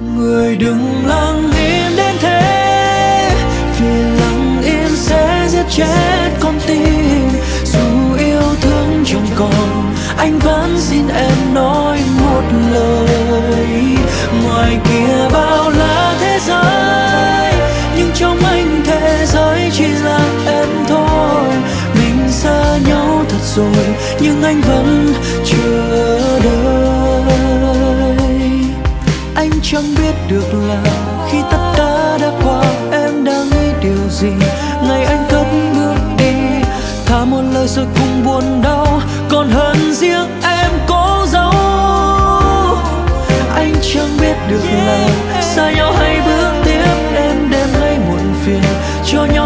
người đừng lặng im đến thế, vì lặng im sẽ giết chết con tim dù yêu thương chồng còn, anh vẫn xin em nói một lời ngoài kia bao la thế giới, nhưng trong anh thế giới chỉ là em thôi mình xa nhau thật rồi, nhưng anh vẫn chưa. anh chẳng biết được là khi tất cả đã qua em đang nghĩ điều gì? Ngày anh cất bước đi thả một lời rồi cùng buồn đau. Còn hơn riêng em có giấu anh chẳng biết được là xa nhau hay bước tiếp em đêm hay muộn phiền cho nhau.